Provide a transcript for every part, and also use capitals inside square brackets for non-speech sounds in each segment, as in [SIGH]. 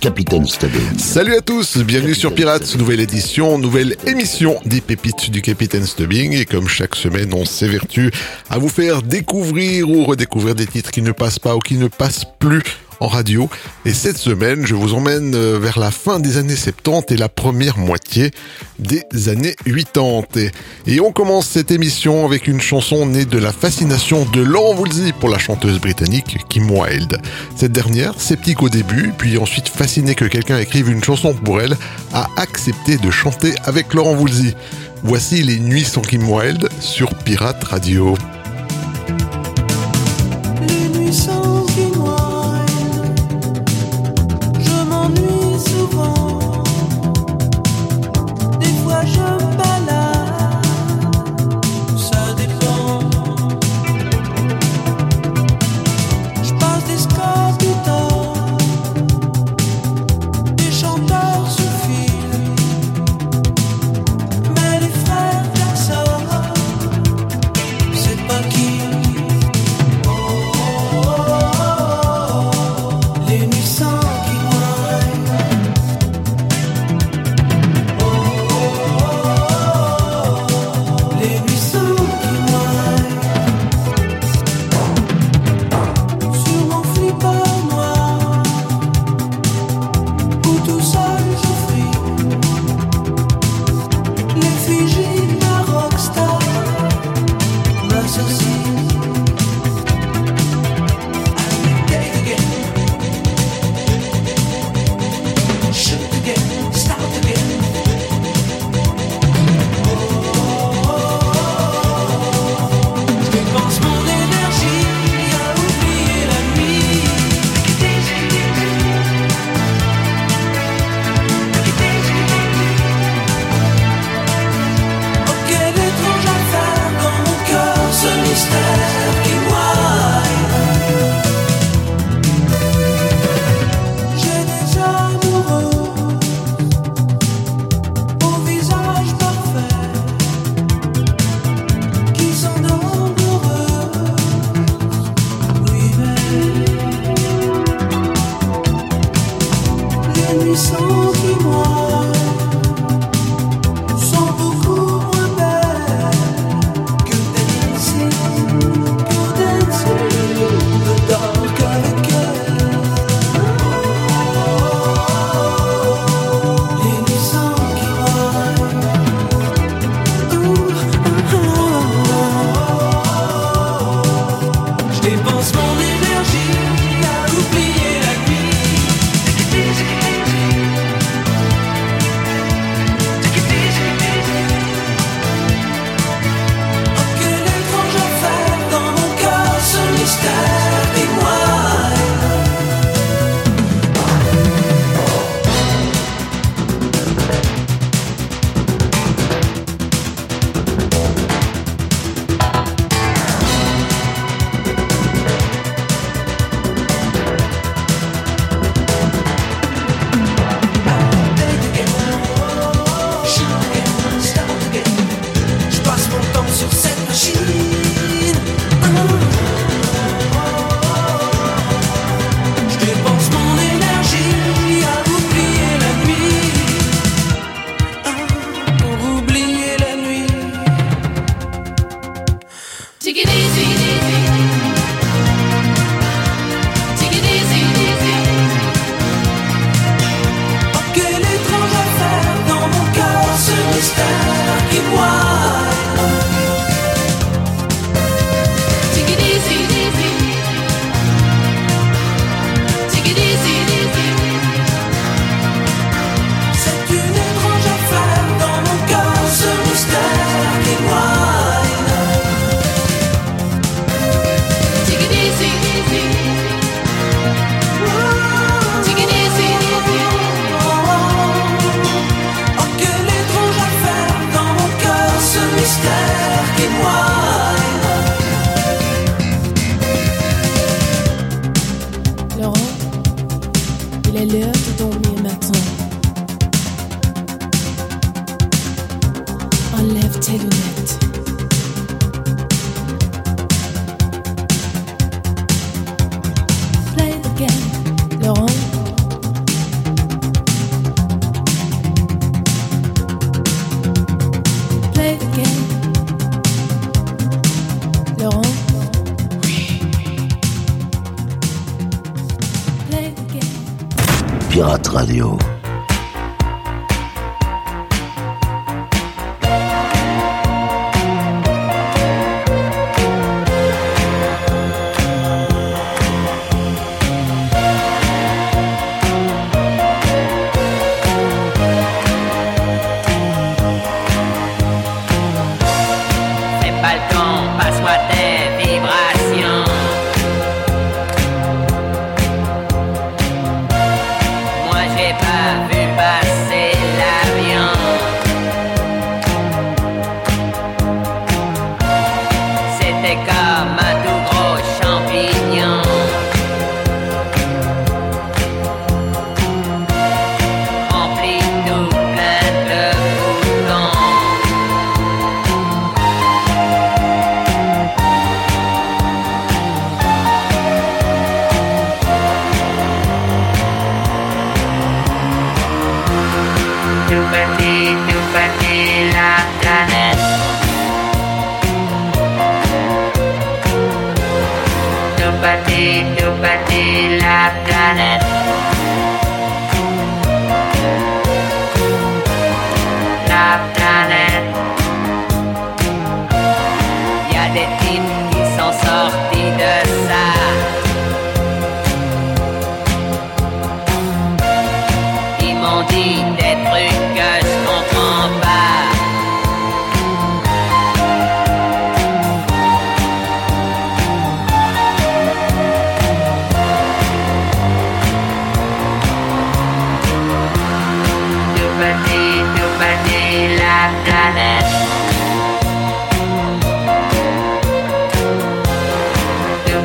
Capitaine Stubbing. Salut à tous, bienvenue sur Pirates, nouvelle édition, nouvelle émission des pépites du Capitaine Stubbing. Et comme chaque semaine, on s'évertue à vous faire découvrir ou redécouvrir des titres qui ne passent pas ou qui ne passent plus en radio. Et cette semaine, je vous emmène euh, vers la fin des années 70 et la première moitié des années 80. Et on commence cette émission avec une chanson née de la fascination de Laurent Woolsey pour la chanteuse britannique Kim Wilde. Cette dernière, sceptique au début, puis ensuite fascinée que quelqu'un écrive une chanson pour elle, a accepté de chanter avec Laurent Woolsey. Voici les nuits sans Kim Wilde sur Pirate Radio. Pirate Radio.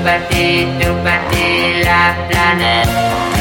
tout battait, tout battait la planète.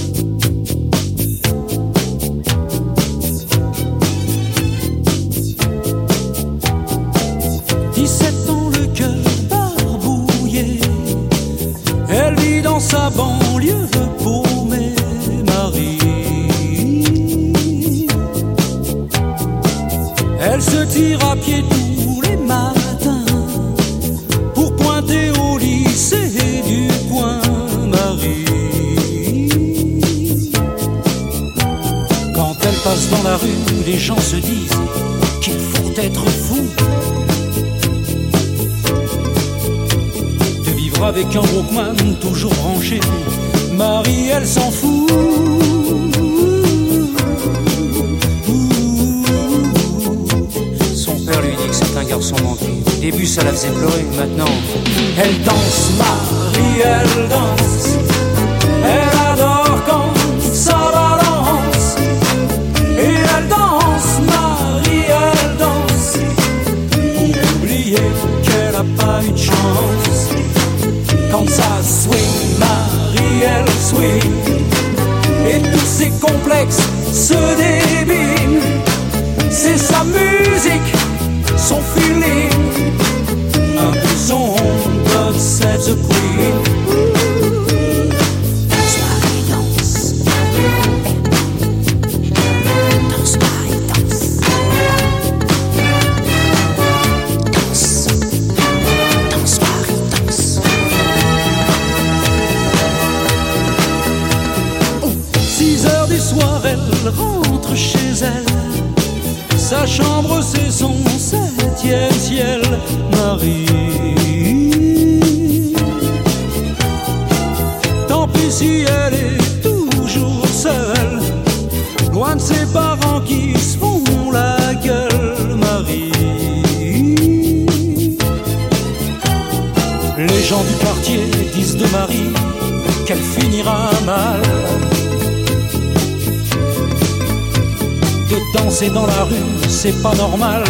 c'est pas normal.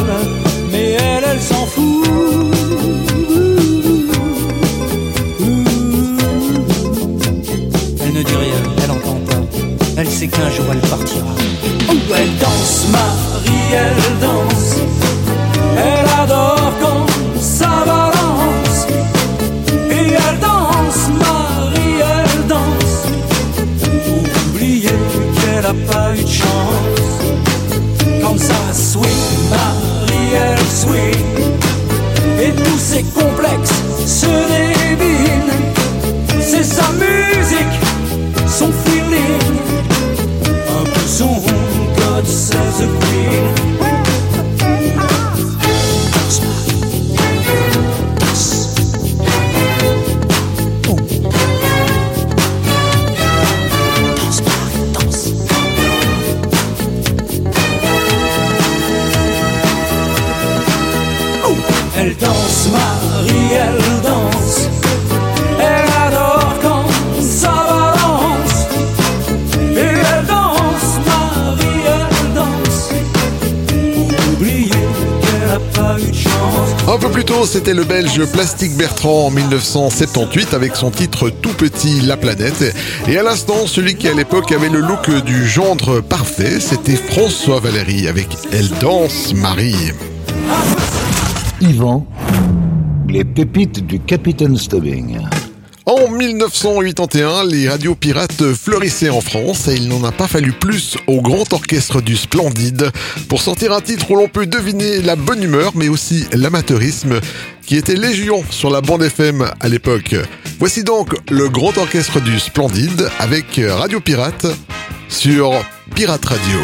Elle danse, Marie, elle danse. Elle adore quand ça balance. Et elle danse, Marie, elle danse. Pour oublier qu'elle n'a pas eu de chance. Un peu plus tôt, c'était le Belge Plastic Bertrand en 1978 avec son titre tout petit La Planète. Et à l'instant, celui qui à l'époque avait le look du gendre parfait, c'était François Valéry avec Elle danse Marie. Yvan, les pépites du capitaine Stubbing. En 1981, les radios pirates fleurissaient en France et il n'en a pas fallu plus au grand orchestre du Splendide pour sortir un titre où l'on peut deviner la bonne humeur mais aussi l'amateurisme qui était légion sur la bande FM à l'époque. Voici donc le grand orchestre du Splendide avec Radio Pirate sur Pirate Radio.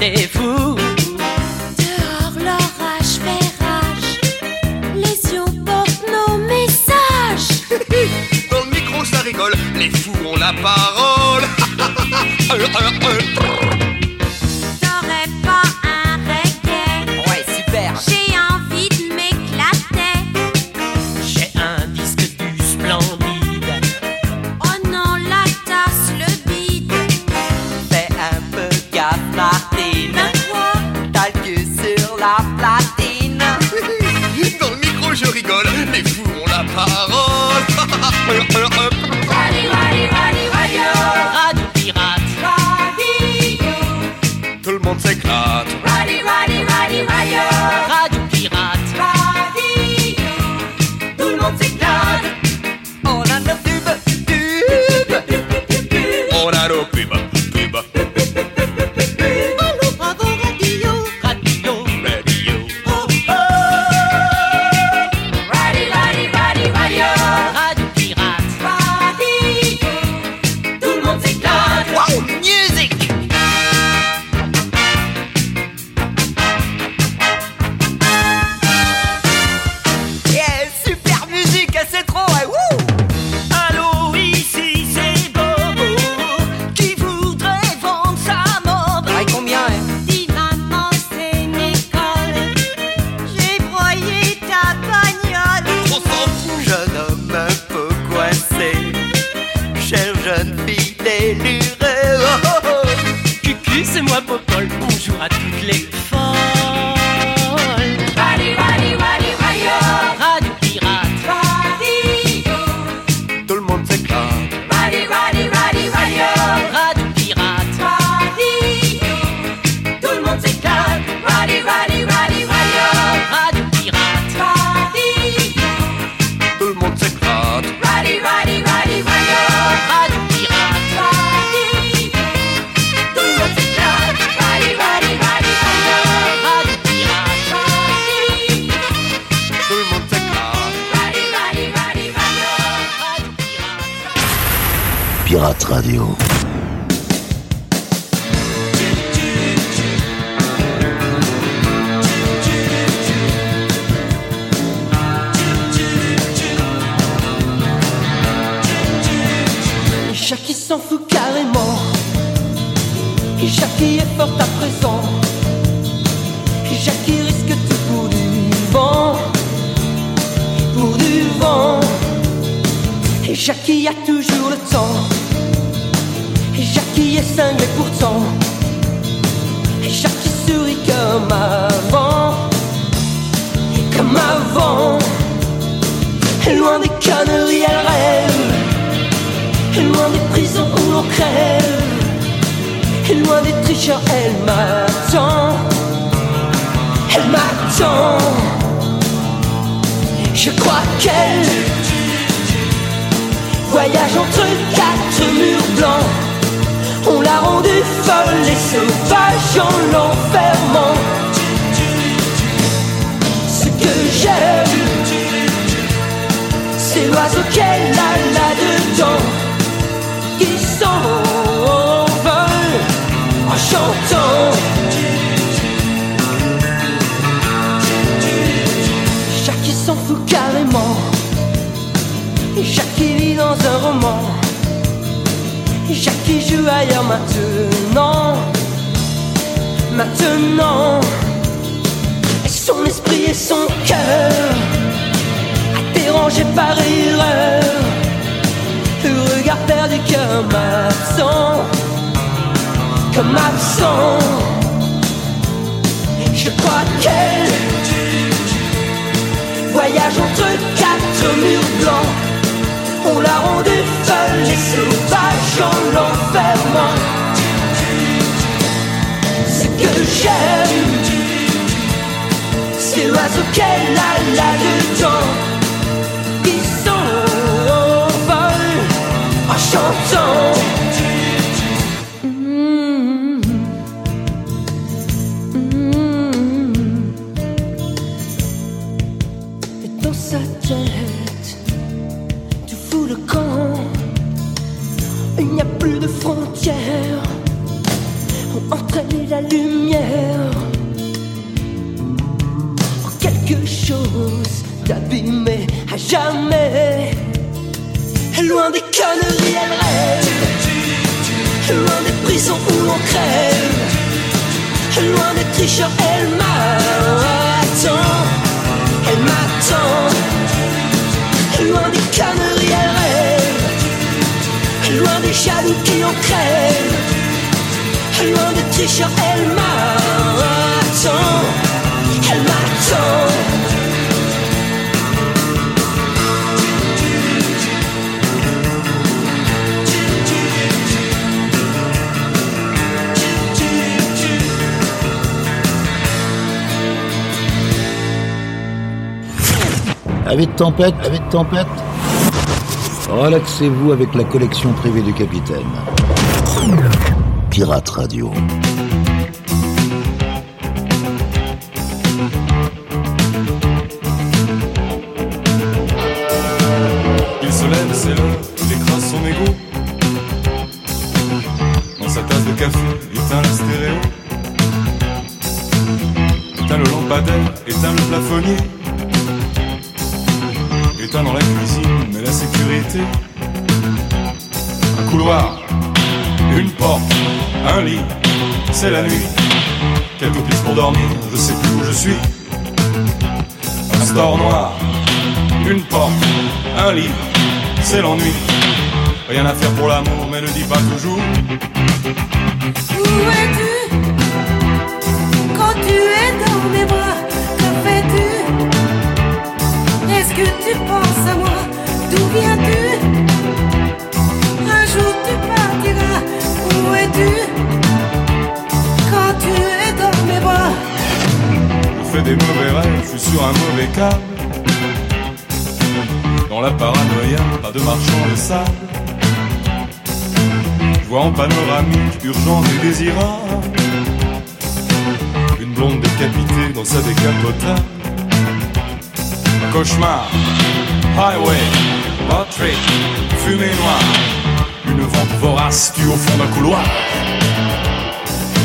rendez-vous. Dehors, l'orage fait rage. Les yeux portent nos messages. Dans le micro, ça rigole. Les fous ont la parole. [LAUGHS] Ah, ah, ah, chantant. Jackie s'en fout carrément. Jackie vit dans un roman. Jackie joue ailleurs maintenant. Maintenant. Et son esprit et son cœur. Dérangé par erreur, le regard perdu comme absent comme absent. Je crois qu'elle voyage entre quatre murs blancs. On l'a rendue folle et sauvage en l'enfermant. Ce que j'aime, c'est l'oiseau qu'elle a là-dedans. chantant lumière quelque chose d'abîmé à jamais. Loin des conneries, elle rêve. Loin des prisons où l'on crève. Loin des tricheurs, elle m'attend. Elle m'attend. Loin des conneries, elle rêve. Loin des jaloux qui en crèvent. Elle m'attend. Elle m'attend. Avec tempête, avec tempête. Relaxez-vous avec la collection privée du capitaine. Pirate Radio.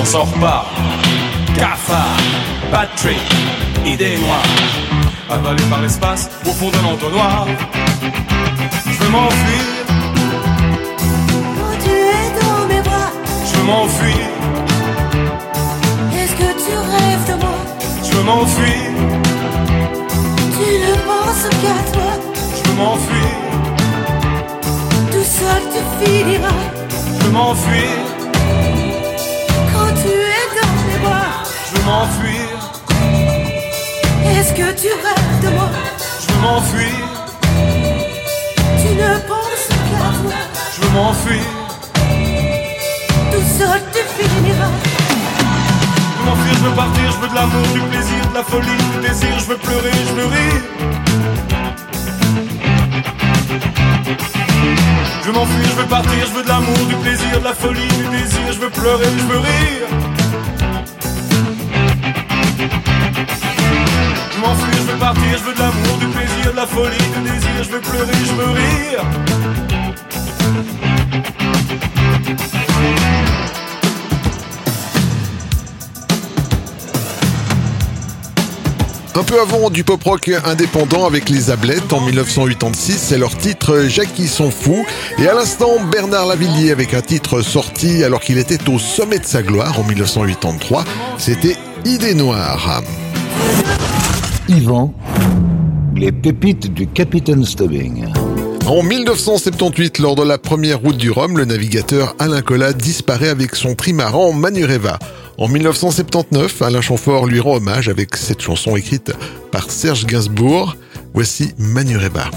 J'en sors pas, cafard, bad trip, idée noire. Avalé par l'espace au fond d'un entonnoir. Je veux m'enfuir, Quand tu es dans mes bras je veux m'enfuir, Est-ce que tu rêves de moi? Je veux m'enfuir, Tu ne penses qu'à toi. Je veux m'enfuir, Tout seul tu finiras. Je veux m'enfuir, m'enfuir, Est-ce que tu rêves de moi? Je veux m'enfuir, Tu ne penses qu'à toi je veux m'enfuir, Tout seul tu finiras. Je veux m'enfuir, je veux partir, je veux de l'amour, du plaisir, de la folie, du désir, je veux pleurer, je veux rire. Je veux m'enfuir, je veux partir, je veux de l'amour, du plaisir, de la folie, du désir, je veux pleurer, je veux rire. Je je veux partir, je veux de l'amour, du plaisir, de la folie, du désir, je veux pleurer, je veux rire. Un peu avant du pop rock indépendant avec les Ablettes en 1986, c'est leur titre Jackie sont fous. Et à l'instant, Bernard Lavillier avec un titre sorti alors qu'il était au sommet de sa gloire en 1983. C'était Idée Noire. Yvan, les pépites du Capitaine Stubbing. En 1978, lors de la première route du Rhum, le navigateur Alain Collat disparaît avec son trimaran Manureva. En 1979, Alain Chamfort lui rend hommage avec cette chanson écrite par Serge Gainsbourg. Voici Manureva.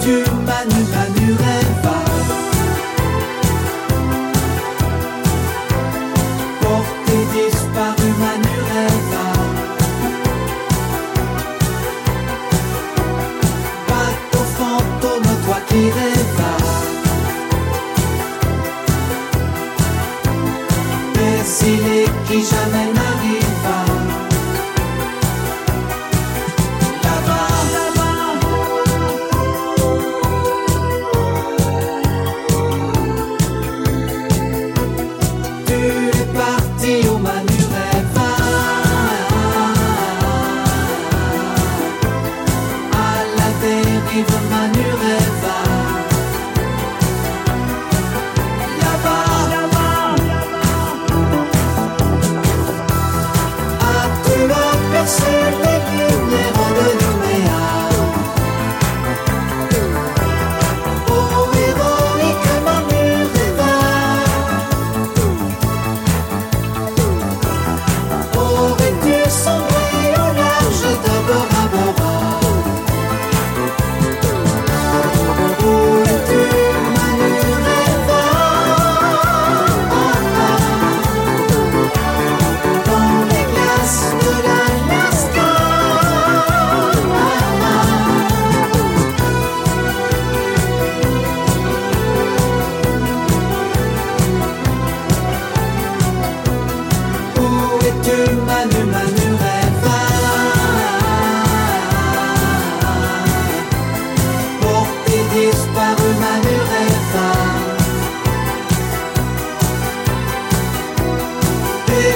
to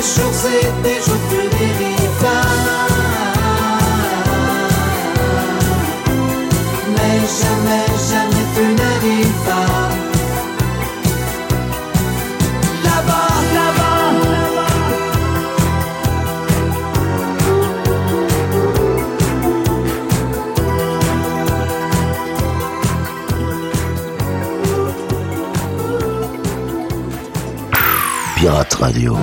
jours et des jours de dérive Mais jamais, jamais tu n'arrives pas. Là-bas, là-bas, là-bas. Pirate Radio.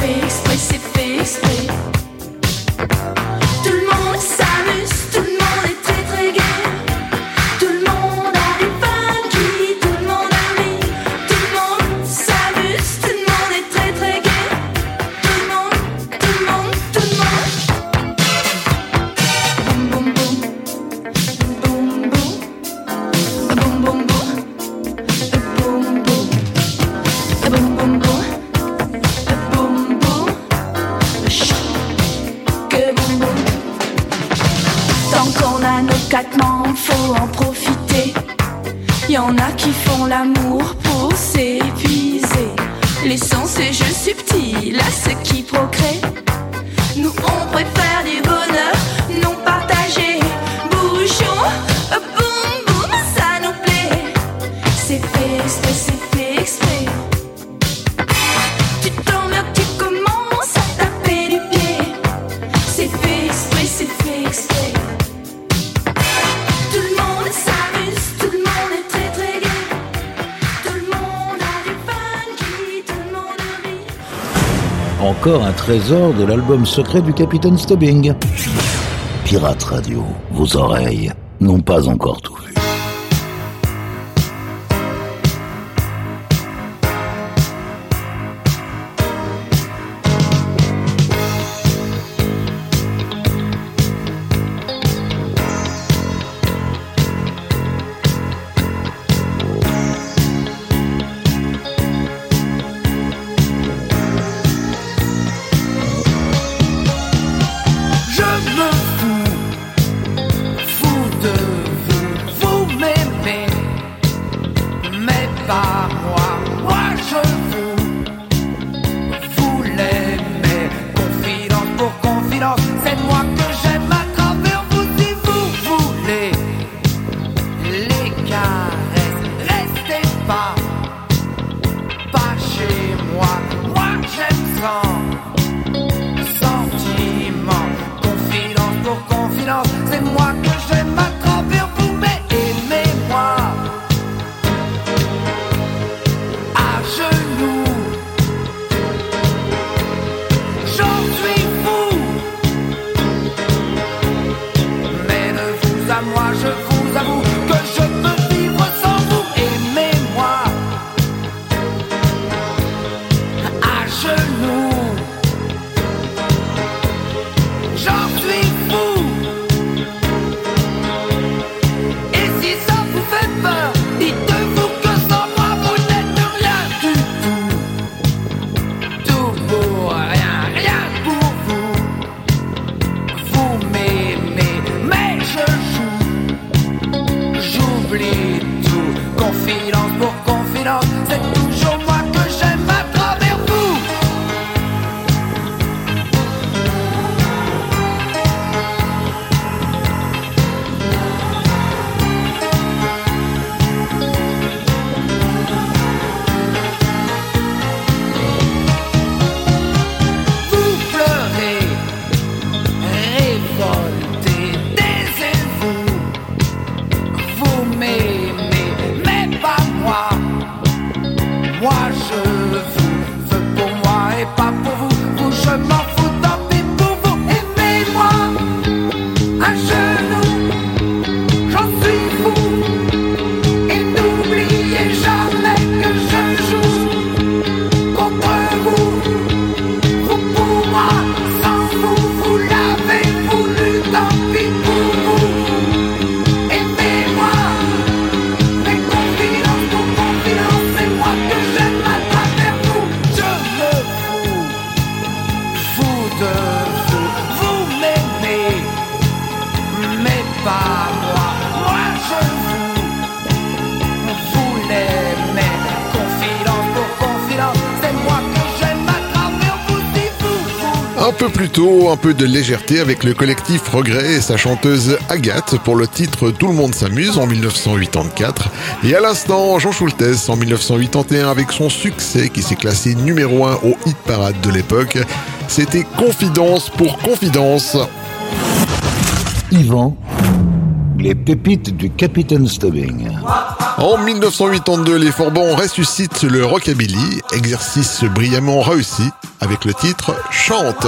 face, face, face, face. Trésor de l'album secret du capitaine Stubbing. Pirate Radio, vos oreilles n'ont pas encore tout. moi. Moi je vous voulais, mais confidence pour confidence, c'est moi que j'aime ma grand-mère. Vous si vous voulez les caresses, restez pas, pas chez moi. Moi j'aime sans. un peu de légèreté avec le collectif Regret et sa chanteuse Agathe pour le titre Tout le monde s'amuse en 1984. Et à l'instant, Jean Schultes en 1981 avec son succès qui s'est classé numéro 1 au hit parade de l'époque. C'était Confidence pour Confidence. Yvan, les pépites du Capitaine Stubbing. En 1982, les Forbans ressuscitent le rockabilly, exercice brillamment réussi avec le titre Chante.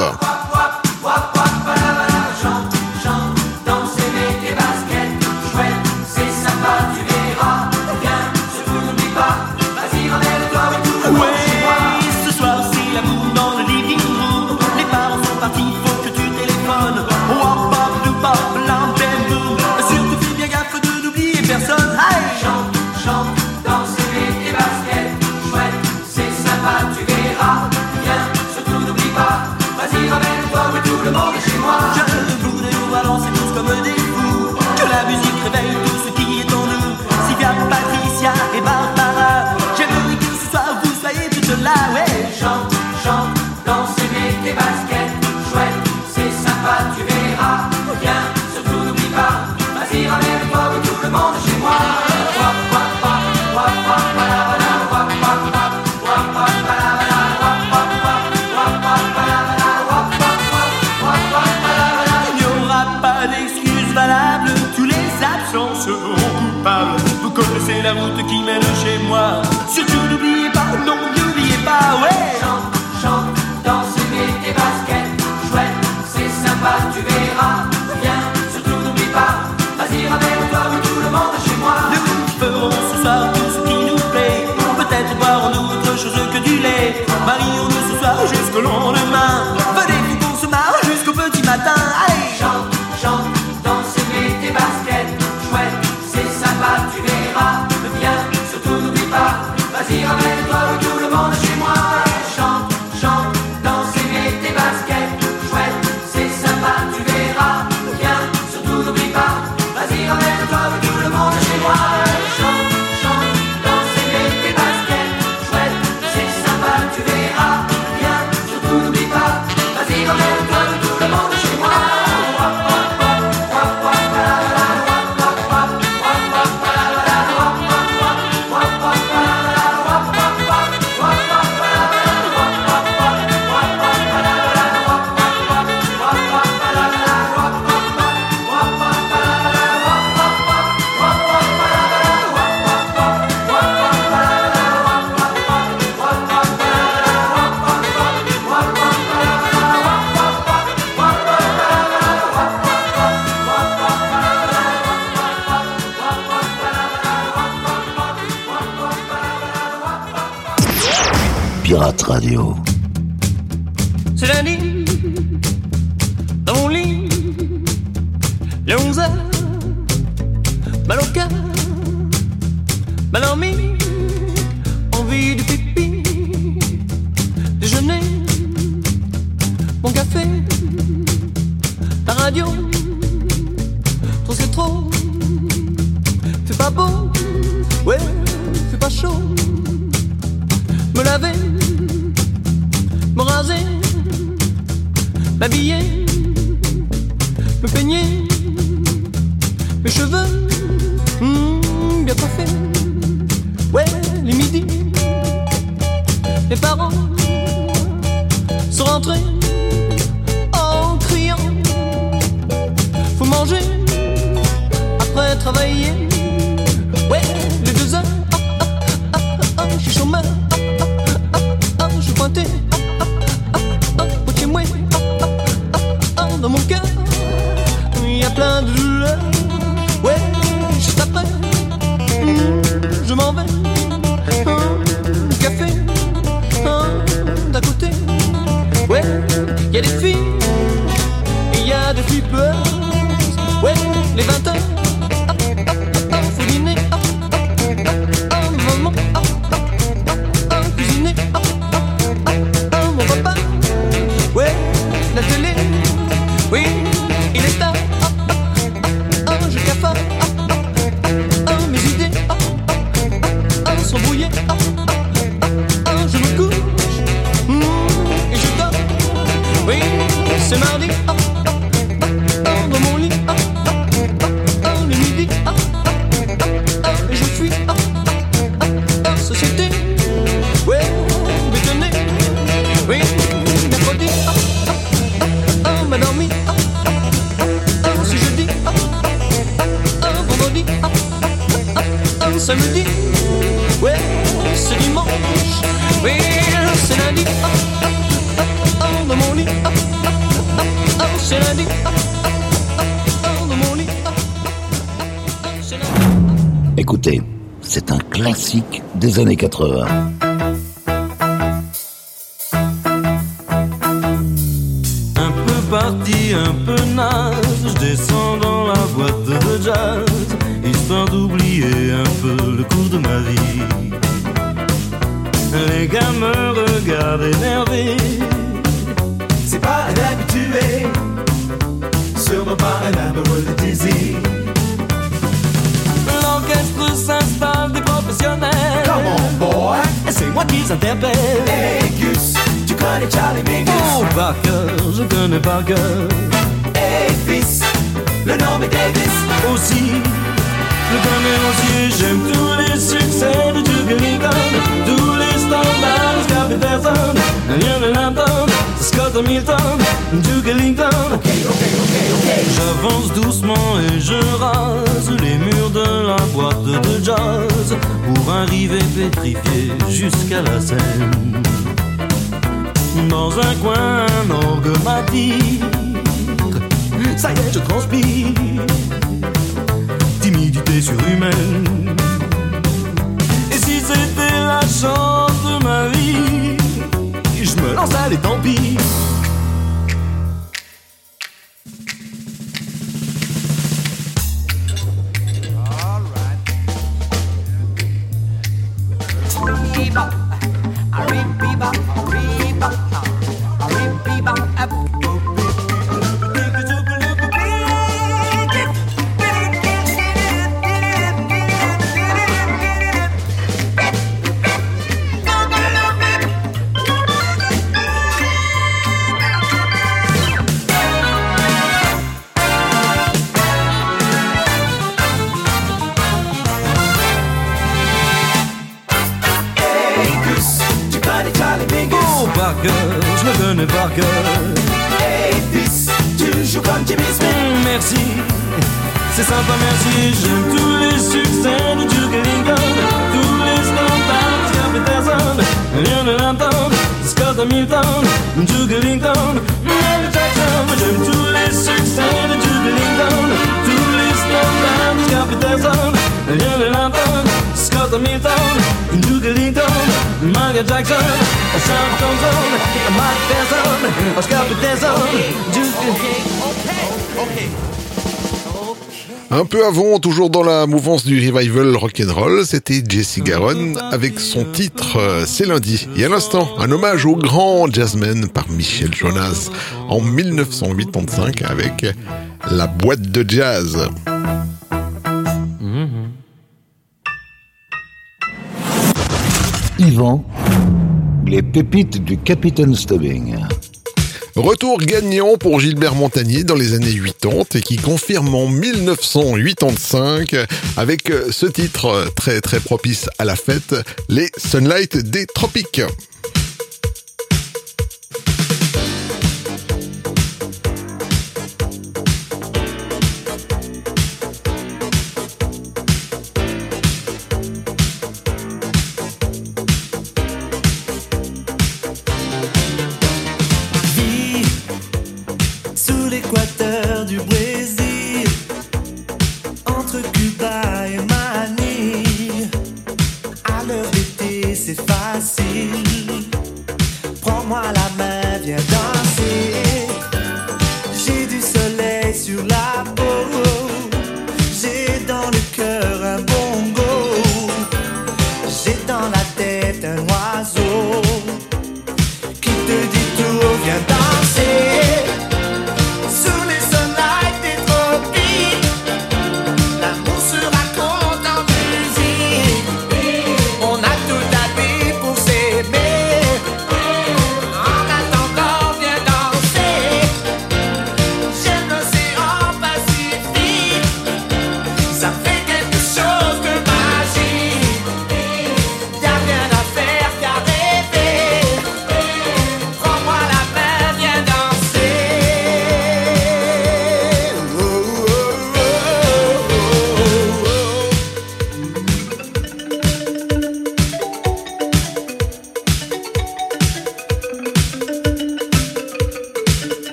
Radio. C'est dans mon lit, m'habiller. Oh. des années 80. ça y est, je transpire. Timidité surhumaine. Et si c'était la chance de ma vie, je me lance, allez, tant pis. toujours dans la mouvance du revival rock'n'roll, c'était Jesse Garonne mm-hmm. avec son titre euh, C'est lundi. Et à l'instant, un hommage au grand jazzman par Michel Jonas en 1985 avec la boîte de jazz. Mm-hmm. Yvan, les pépites du Capitaine Stubbing. Retour gagnant pour Gilbert Montagnier dans les années 80 et qui confirme en 1985 avec euh, ce titre euh, très très propice à la fête, les Sunlight des Tropiques.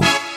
Show.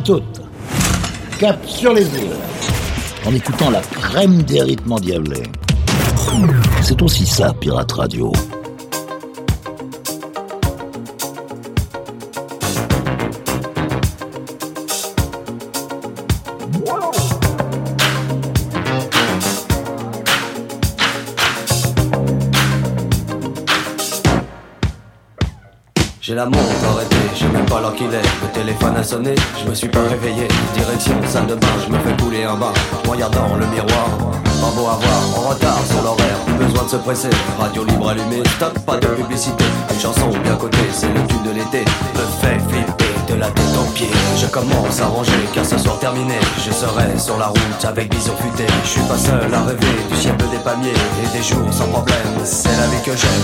Toutes. Cap sur les îles. En écoutant la crème des rythmes endiablés. C'est aussi ça, Pirate Radio. J'ai la montre sais même pas l'heure qu'il est. Le téléphone a sonné, je me suis pas réveillé. Direction salle de bain, je me fais couler un bain. Je regarde le miroir, pas beau à voir, en retard sur l'horaire. Plus besoin de se presser, radio libre allumée, stop, pas de publicité. Une chanson bien cotée, c'est le tube de l'été. Me fait flipper de la tête aux pieds. Je commence à ranger, car ce soir terminé, je serai sur la route avec bison futé. Je suis pas seul à rêver du ciel des palmiers et des jours sans problème. C'est la vie que j'aime.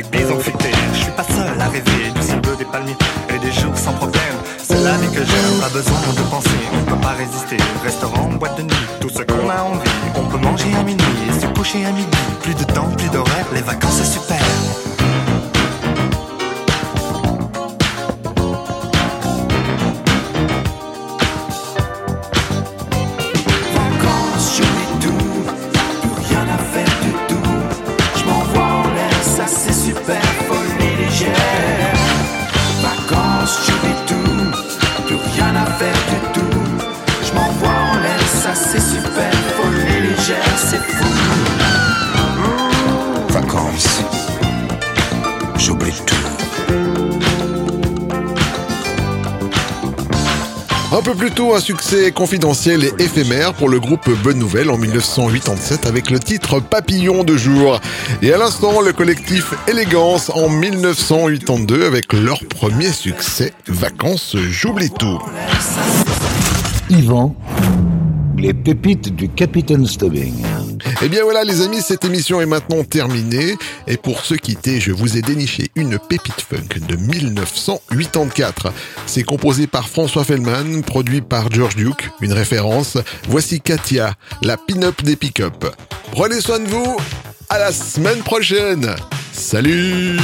Je suis pas seul à rêver du ciel des palmiers et des jours sans problème. C'est la vie que j'aime, pas besoin de penser, on peut pas résister. Restaurant, boîte de nuit, tout ce qu'on a envie. On peut manger à minuit et se coucher à midi. Plus de temps, plus d'horaire, les vacances c'est super. Un succès confidentiel et éphémère pour le groupe Bonne Nouvelle en 1987 avec le titre Papillon de jour. Et à l'instant, le collectif Élégance en 1982 avec leur premier succès Vacances, j'oublie tout. Yvan, les pépites du Capitaine Stubbing. Eh bien voilà les amis, cette émission est maintenant terminée. Et pour se quitter, je vous ai déniché une pépite funk de 1984. C'est composé par François Fellman, produit par George Duke, une référence. Voici Katia, la pin-up des pick-up. Prenez soin de vous, à la semaine prochaine. Salut